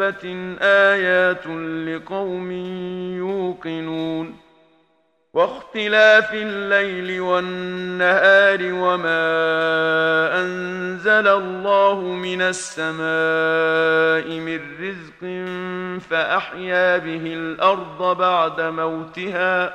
دابة آيات لقوم يوقنون واختلاف الليل والنهار وما أنزل الله من السماء من رزق فأحيا به الأرض بعد موتها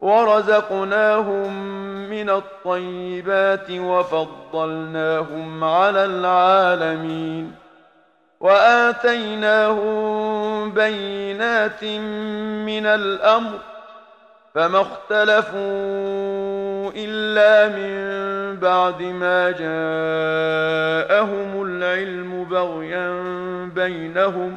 ورزقناهم من الطيبات وفضلناهم على العالمين واتيناهم بينات من الامر فما اختلفوا الا من بعد ما جاءهم العلم بغيا بينهم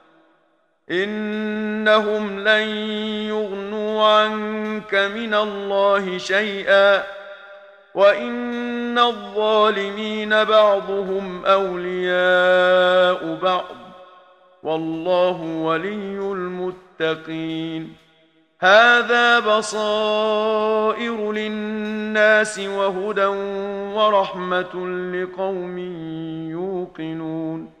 إنهم لن يغنوا عنك من الله شيئا وإن الظالمين بعضهم أولياء بعض والله ولي المتقين هذا بصائر للناس وهدى ورحمة لقوم يوقنون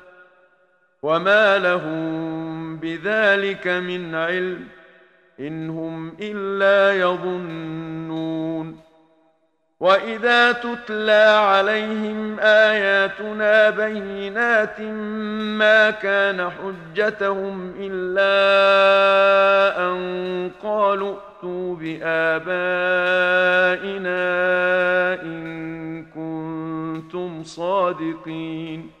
وما لهم بذلك من علم ان هم الا يظنون واذا تتلى عليهم اياتنا بينات ما كان حجتهم الا ان قالوا ائتوا بابائنا ان كنتم صادقين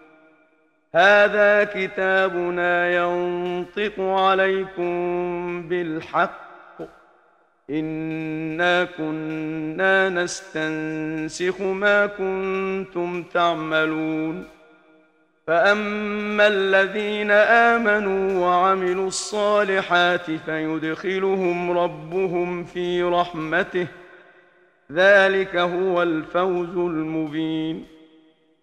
هذا كتابنا ينطق عليكم بالحق. إنا كنا نستنسخ ما كنتم تعملون. فأما الذين آمنوا وعملوا الصالحات فيدخلهم ربهم في رحمته. ذلك هو الفوز المبين.